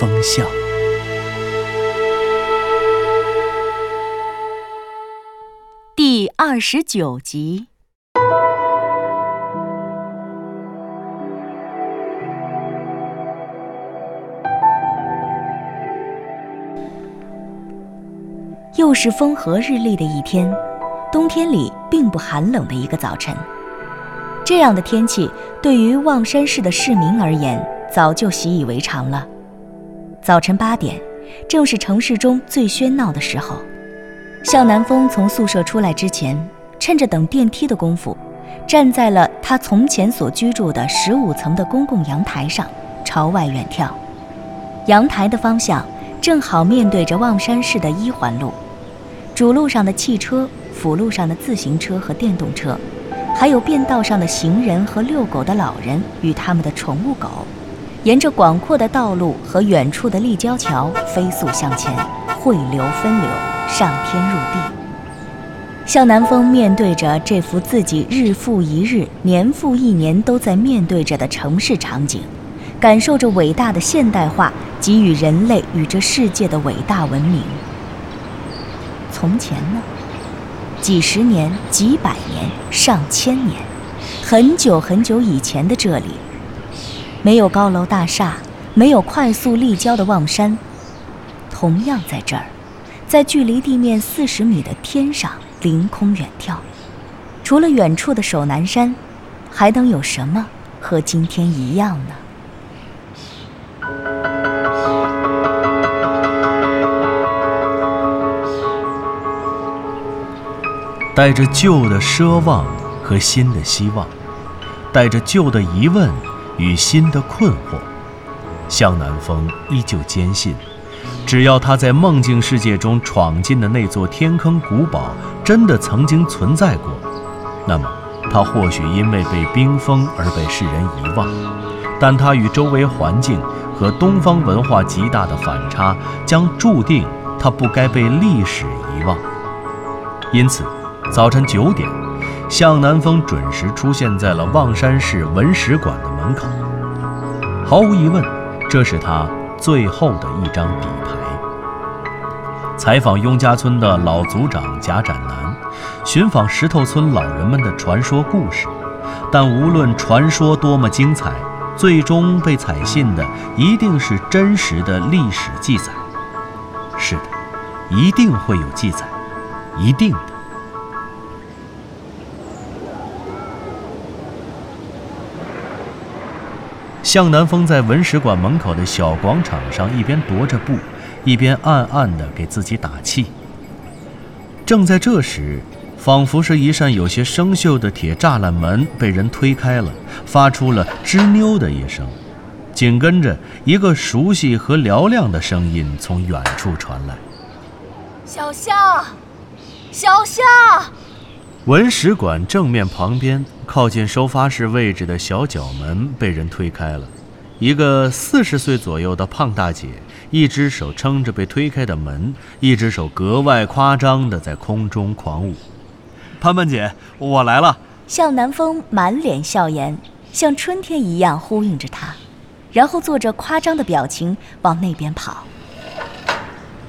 风向》第二十九集。又是风和日丽的一天，冬天里并不寒冷的一个早晨。这样的天气对于望山市的市民而言，早就习以为常了。早晨八点，正是城市中最喧闹的时候。向南风从宿舍出来之前，趁着等电梯的功夫，站在了他从前所居住的十五层的公共阳台上，朝外远眺。阳台的方向正好面对着望山市的一环路，主路上的汽车，辅路上的自行车和电动车。还有便道上的行人和遛狗的老人与他们的宠物狗，沿着广阔的道路和远处的立交桥飞速向前，汇流分流，上天入地。向南风面对着这幅自己日复一日、年复一年都在面对着的城市场景，感受着伟大的现代化给予人类与这世界的伟大文明。从前呢？几十年、几百年、上千年，很久很久以前的这里，没有高楼大厦，没有快速立交的望山，同样在这儿，在距离地面四十米的天上凌空远眺，除了远处的守南山，还能有什么和今天一样呢？带着旧的奢望和新的希望，带着旧的疑问与新的困惑，向南风依旧坚信，只要他在梦境世界中闯进的那座天坑古堡真的曾经存在过，那么他或许因为被冰封而被世人遗忘，但他与周围环境和东方文化极大的反差，将注定他不该被历史遗忘。因此。早晨九点，向南风准时出现在了望山市文史馆门口。毫无疑问，这是他最后的一张底牌。采访雍家村的老族长贾展南，寻访石头村老人们的传说故事。但无论传说多么精彩，最终被采信的一定是真实的历史记载。是的，一定会有记载，一定。向南风在文史馆门口的小广场上，一边踱着步，一边暗暗地给自己打气。正在这时，仿佛是一扇有些生锈的铁栅栏门被人推开了，发出了吱扭的一声，紧跟着一个熟悉和嘹亮的声音从远处传来：“小夏，小夏。”文史馆正面旁边。靠近收发室位置的小角门被人推开了，一个四十岁左右的胖大姐，一只手撑着被推开的门，一只手格外夸张地在空中狂舞。潘潘姐，我来了。向南风满脸笑颜，像春天一样呼应着她，然后做着夸张的表情往那边跑。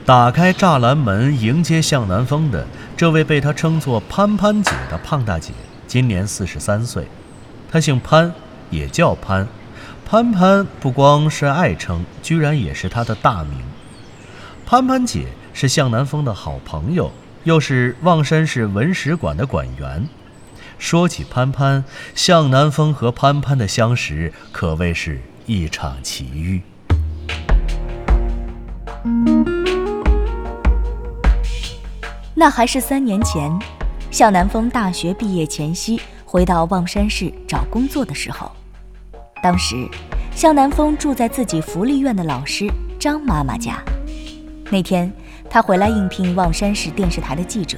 打开栅栏门迎接向南风的这位被他称作潘潘姐的胖大姐。今年四十三岁，她姓潘，也叫潘。潘潘不光是爱称，居然也是他的大名。潘潘姐是向南风的好朋友，又是望山市文史馆的馆员。说起潘潘，向南风和潘潘的相识可谓是一场奇遇。那还是三年前。向南风大学毕业前夕回到望山市找工作的时候，当时向南风住在自己福利院的老师张妈妈家。那天，他回来应聘望山市电视台的记者，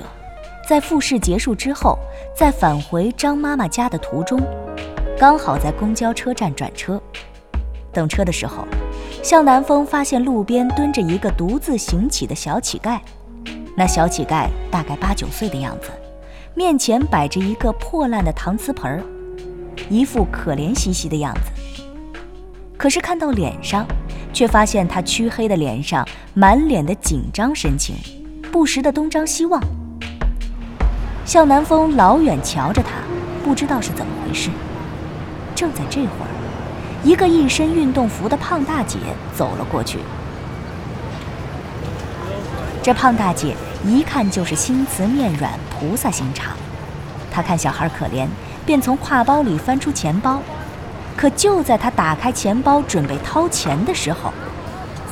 在复试结束之后，在返回张妈妈家的途中，刚好在公交车站转车。等车的时候，向南风发现路边蹲着一个独自行乞的小乞丐。那小乞丐大概八九岁的样子，面前摆着一个破烂的搪瓷盆儿，一副可怜兮兮的样子。可是看到脸上，却发现他黢黑的脸上满脸的紧张神情，不时的东张西望。向南风老远瞧着他，不知道是怎么回事。正在这会儿，一个一身运动服的胖大姐走了过去。这胖大姐一看就是心慈面软、菩萨心肠。她看小孩可怜，便从挎包里翻出钱包。可就在她打开钱包准备掏钱的时候，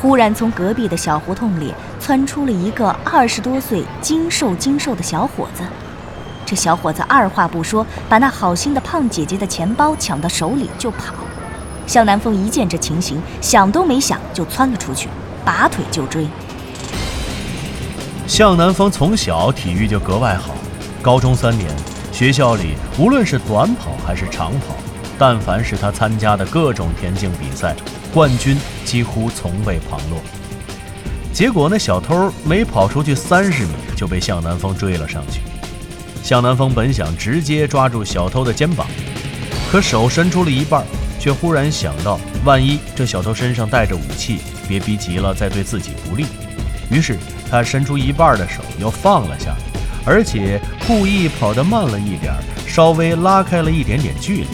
忽然从隔壁的小胡同里窜出了一个二十多岁、精瘦精瘦的小伙子。这小伙子二话不说，把那好心的胖姐姐的钱包抢到手里就跑。向南风一见这情形，想都没想就窜了出去，拔腿就追。向南风从小体育就格外好，高中三年，学校里无论是短跑还是长跑，但凡是他参加的各种田径比赛，冠军几乎从未旁落。结果那小偷没跑出去三十米，就被向南风追了上去。向南风本想直接抓住小偷的肩膀，可手伸出了一半，却忽然想到，万一这小偷身上带着武器，别逼急了再对自己不利。于是。他伸出一半的手，又放了下来，而且故意跑得慢了一点，稍微拉开了一点点距离。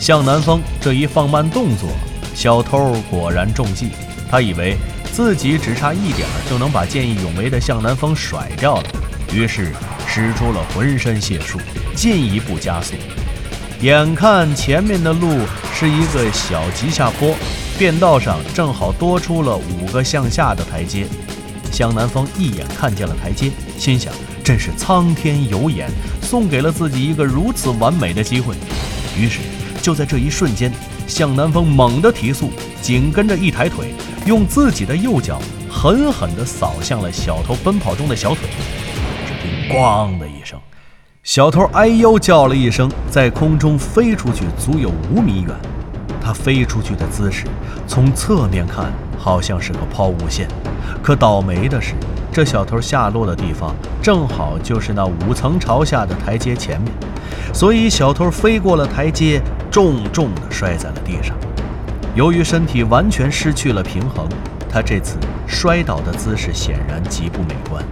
向南风这一放慢动作，小偷果然中计。他以为自己只差一点就能把见义勇为的向南风甩掉了，于是使出了浑身解数，进一步加速。眼看前面的路是一个小急下坡，便道上正好多出了五个向下的台阶。向南风一眼看见了台阶，心想：真是苍天有眼，送给了自己一个如此完美的机会。于是，就在这一瞬间，向南风猛地提速，紧跟着一抬腿，用自己的右脚狠狠地扫向了小偷奔跑中的小腿。只听“咣”的一声，小偷哎呦叫了一声，在空中飞出去，足有五米远。他飞出去的姿势，从侧面看好像是个抛物线。可倒霉的是，这小偷下落的地方正好就是那五层朝下的台阶前面，所以小偷飞过了台阶，重重地摔在了地上。由于身体完全失去了平衡，他这次摔倒的姿势显然极不美观，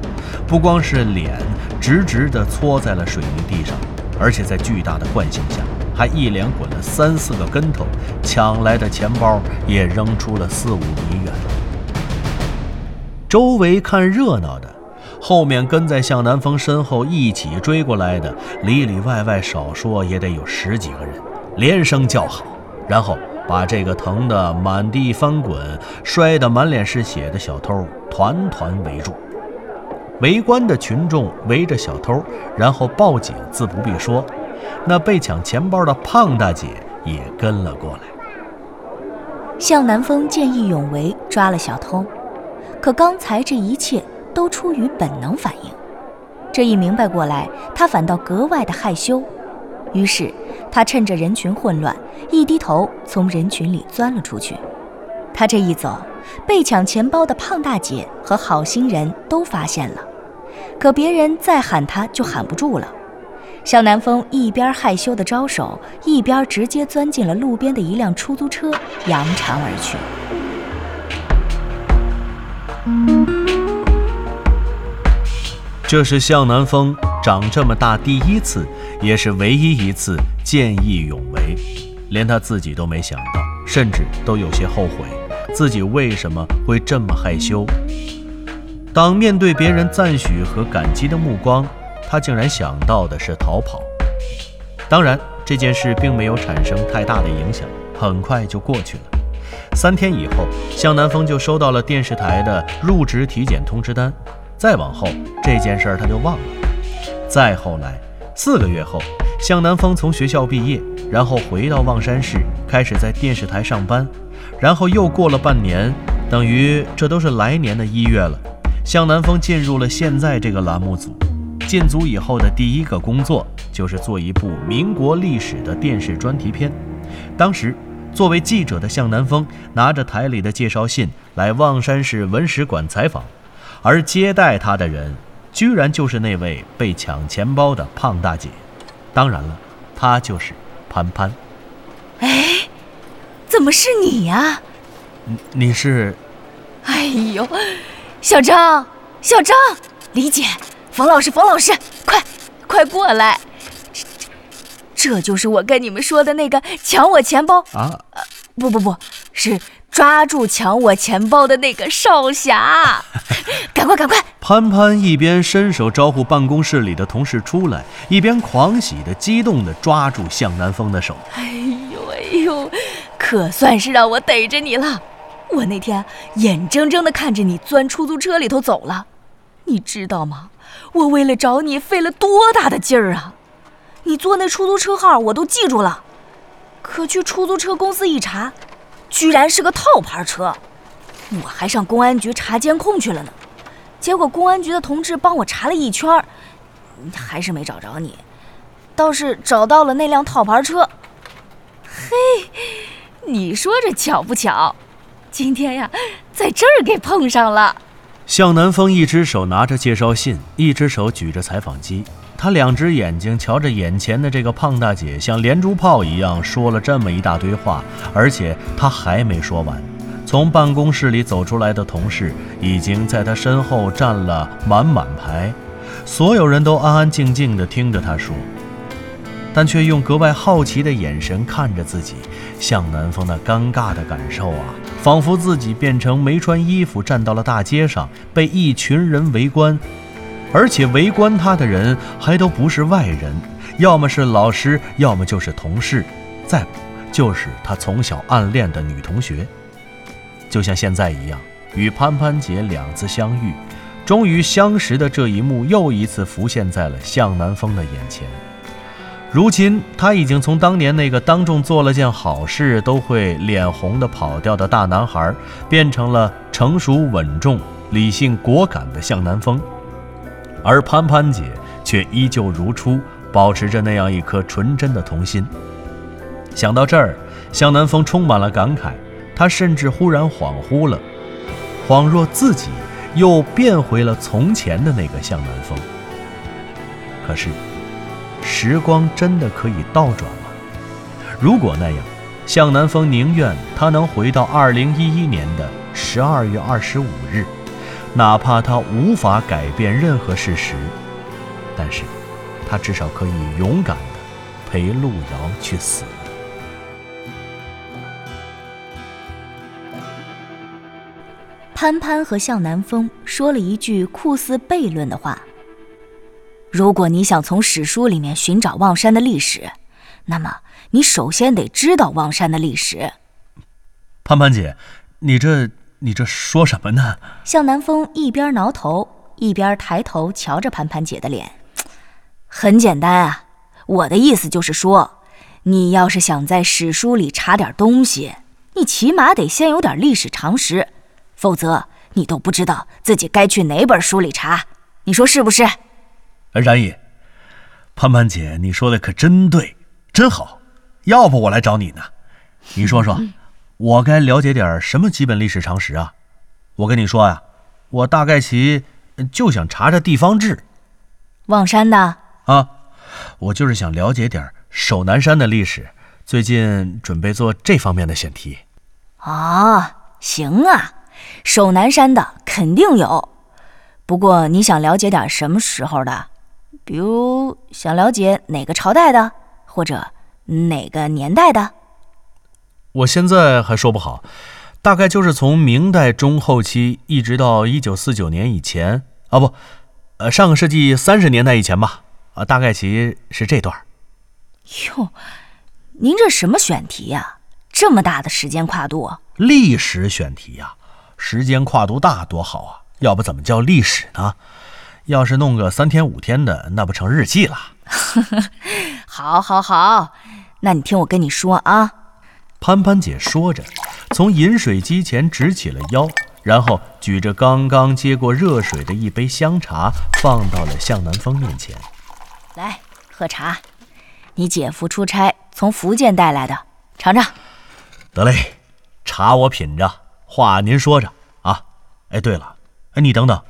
不光是脸直直地搓在了水泥地上，而且在巨大的惯性下，他一连滚了三四个跟头，抢来的钱包也扔出了四五米远。周围看热闹的，后面跟在向南风身后一起追过来的，里里外外少说也得有十几个人，连声叫好，然后把这个疼得满地翻滚、摔得满脸是血的小偷团团围住。围观的群众围着小偷，然后报警，自不必说，那被抢钱包的胖大姐也跟了过来。向南风见义勇为，抓了小偷。可刚才这一切都出于本能反应，这一明白过来，他反倒格外的害羞。于是他趁着人群混乱，一低头从人群里钻了出去。他这一走，被抢钱包的胖大姐和好心人都发现了，可别人再喊他就喊不住了。向南风一边害羞的招手，一边直接钻进了路边的一辆出租车，扬长而去。这是向南风长这么大第一次，也是唯一一次见义勇为，连他自己都没想到，甚至都有些后悔，自己为什么会这么害羞。当面对别人赞许和感激的目光，他竟然想到的是逃跑。当然，这件事并没有产生太大的影响，很快就过去了。三天以后，向南风就收到了电视台的入职体检通知单。再往后，这件事儿他就忘了。再后来，四个月后，向南风从学校毕业，然后回到望山市，开始在电视台上班。然后又过了半年，等于这都是来年的一月了。向南风进入了现在这个栏目组。进组以后的第一个工作就是做一部民国历史的电视专题片。当时，作为记者的向南风拿着台里的介绍信来望山市文史馆采访，而接待他的人。居然就是那位被抢钱包的胖大姐，当然了，她就是潘潘。哎，怎么是你呀？你你是？哎呦，小张，小张，李姐，冯老师，冯老师，快快过来！这这就是我跟你们说的那个抢我钱包啊？不不不是。抓住抢我钱包的那个少侠，赶快赶快！潘潘一边伸手招呼办公室里的同事出来，一边狂喜的、激动的抓住向南风的手。哎呦哎呦，可算是让我逮着你了！我那天眼睁睁的看着你钻出租车里头走了，你知道吗？我为了找你费了多大的劲儿啊！你坐那出租车号我都记住了，可去出租车公司一查。居然是个套牌车，我还上公安局查监控去了呢。结果公安局的同志帮我查了一圈，还是没找着你，倒是找到了那辆套牌车。嘿，你说这巧不巧？今天呀，在这儿给碰上了。向南风一只手拿着介绍信，一只手举着采访机。他两只眼睛瞧着眼前的这个胖大姐，像连珠炮一样说了这么一大堆话，而且他还没说完。从办公室里走出来的同事已经在他身后站了满满排，所有人都安安静静地听着他说，但却用格外好奇的眼神看着自己。向南风那尴尬的感受啊，仿佛自己变成没穿衣服站到了大街上，被一群人围观。而且围观他的人还都不是外人，要么是老师，要么就是同事，再不就是他从小暗恋的女同学。就像现在一样，与潘潘姐两次相遇，终于相识的这一幕又一次浮现在了向南风的眼前。如今他已经从当年那个当众做了件好事都会脸红的跑掉的大男孩，变成了成熟稳重、理性果敢的向南风。而潘潘姐却依旧如初，保持着那样一颗纯真的童心。想到这儿，向南风充满了感慨，他甚至忽然恍惚了，恍若自己又变回了从前的那个向南风。可是，时光真的可以倒转吗？如果那样，向南风宁愿他能回到二零一一年的十二月二十五日。哪怕他无法改变任何事实，但是，他至少可以勇敢的陪路遥去死。潘潘和向南风说了一句酷似悖论的话：“如果你想从史书里面寻找望山的历史，那么你首先得知道望山的历史。”潘潘姐，你这……你这说什么呢？向南风一边挠头，一边抬头瞧着潘潘姐的脸。很简单啊，我的意思就是说，你要是想在史书里查点东西，你起码得先有点历史常识，否则你都不知道自己该去哪本书里查。你说是不是？然姨，盼盼姐，你说的可真对，真好。要不我来找你呢？你说说。我该了解点什么基本历史常识啊？我跟你说呀，我大概其就想查查地方志。望山的啊，我就是想了解点守南山的历史。最近准备做这方面的选题。啊，行啊，守南山的肯定有。不过你想了解点什么时候的？比如想了解哪个朝代的，或者哪个年代的？我现在还说不好，大概就是从明代中后期一直到一九四九年以前啊，不，呃，上个世纪三十年代以前吧，啊，大概其是这段。哟，您这什么选题呀？这么大的时间跨度？历史选题呀，时间跨度大多好啊！要不怎么叫历史呢？要是弄个三天五天的，那不成日记了？好，好，好，那你听我跟你说啊。潘潘姐说着，从饮水机前直起了腰，然后举着刚刚接过热水的一杯香茶，放到了向南风面前。来，喝茶。你姐夫出差从福建带来的，尝尝。得嘞，茶我品着，话您说着啊。哎，对了，哎，你等等。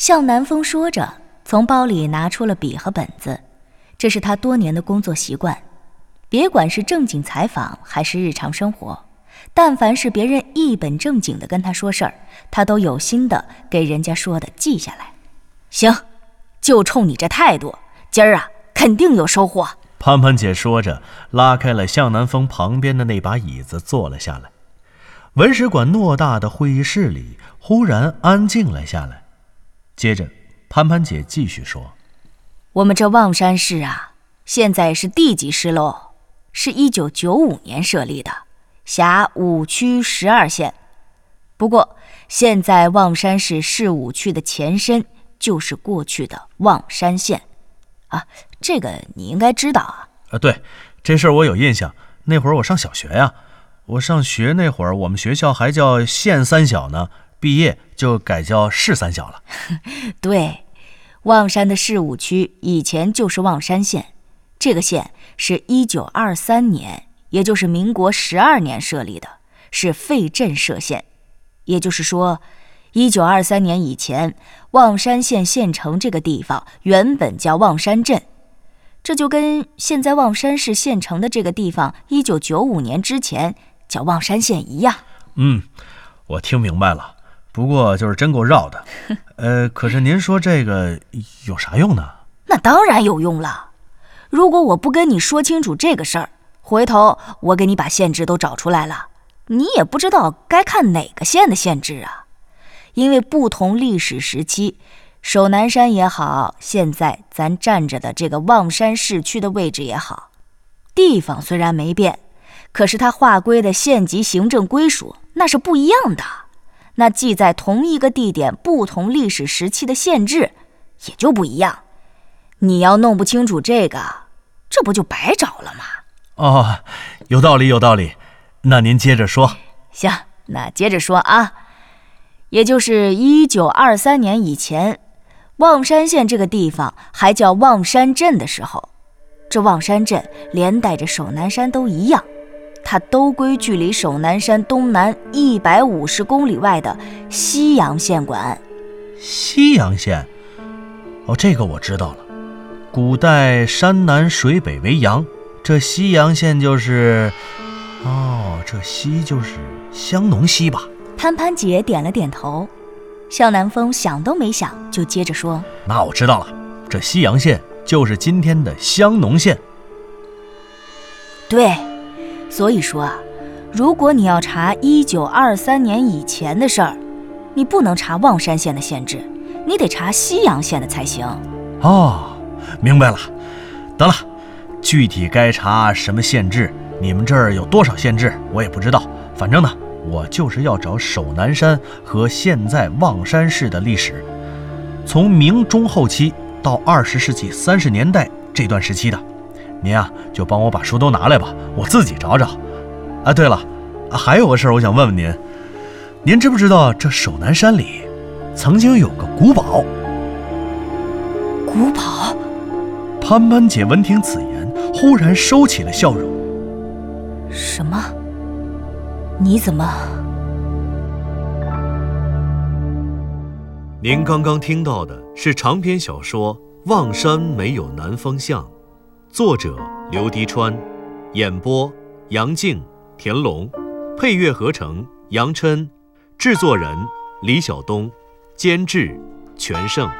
向南风说着，从包里拿出了笔和本子，这是他多年的工作习惯。别管是正经采访还是日常生活，但凡是别人一本正经的跟他说事儿，他都有心的给人家说的记下来。行，就冲你这态度，今儿啊肯定有收获。潘潘姐说着，拉开了向南风旁边的那把椅子，坐了下来。文史馆偌大的会议室里忽然安静了下来。接着，潘潘姐继续说：“我们这望山市啊，现在是地级市喽，是一九九五年设立的，辖五区十二县。不过，现在望山市市五区的前身就是过去的望山县。啊，这个你应该知道啊。啊，对，这事儿我有印象。那会儿我上小学呀，我上学那会儿，我们学校还叫县三小呢。”毕业就改叫市三小了。对，望山的市五区以前就是望山县，这个县是一九二三年，也就是民国十二年设立的，是废镇设县。也就是说，一九二三年以前，望山县县城这个地方原本叫望山镇，这就跟现在望山市县城的这个地方，一九九五年之前叫望山县一样。嗯，我听明白了。不过就是真够绕的，呃，可是您说这个有啥用呢？那当然有用了。如果我不跟你说清楚这个事儿，回头我给你把县志都找出来了，你也不知道该看哪个县的县志啊。因为不同历史时期，首南山也好，现在咱站着的这个望山市区的位置也好，地方虽然没变，可是它划归的县级行政归属那是不一样的。那记在同一个地点、不同历史时期的县志，也就不一样。你要弄不清楚这个，这不就白找了吗？哦，有道理，有道理。那您接着说。行，那接着说啊。也就是一九二三年以前，望山县这个地方还叫望山镇的时候，这望山镇连带着守南山都一样。它都归距离首南山东南一百五十公里外的西阳县管。西阳县，哦，这个我知道了。古代山南水北为阳，这西阳县就是……哦，这西就是香农西吧？潘潘姐点了点头。向南风想都没想就接着说：“那我知道了，这西阳县就是今天的香农县。”对。所以说啊，如果你要查一九二三年以前的事儿，你不能查望山县的县志，你得查西阳县的才行。哦，明白了。得了，具体该查什么县志，你们这儿有多少县志，我也不知道。反正呢，我就是要找守南山和现在望山市的历史，从明中后期到二十世纪三十年代这段时期的。您啊，就帮我把书都拿来吧，我自己找找。啊，对了，还有个事儿，我想问问您，您知不知道这守南山里曾经有个古堡？古堡？潘潘姐闻听此言，忽然收起了笑容。什么？你怎么？您刚刚听到的是长篇小说《望山没有南方向》。作者刘迪川，演播杨静、田龙，配乐合成杨琛，制作人李晓东，监制全胜。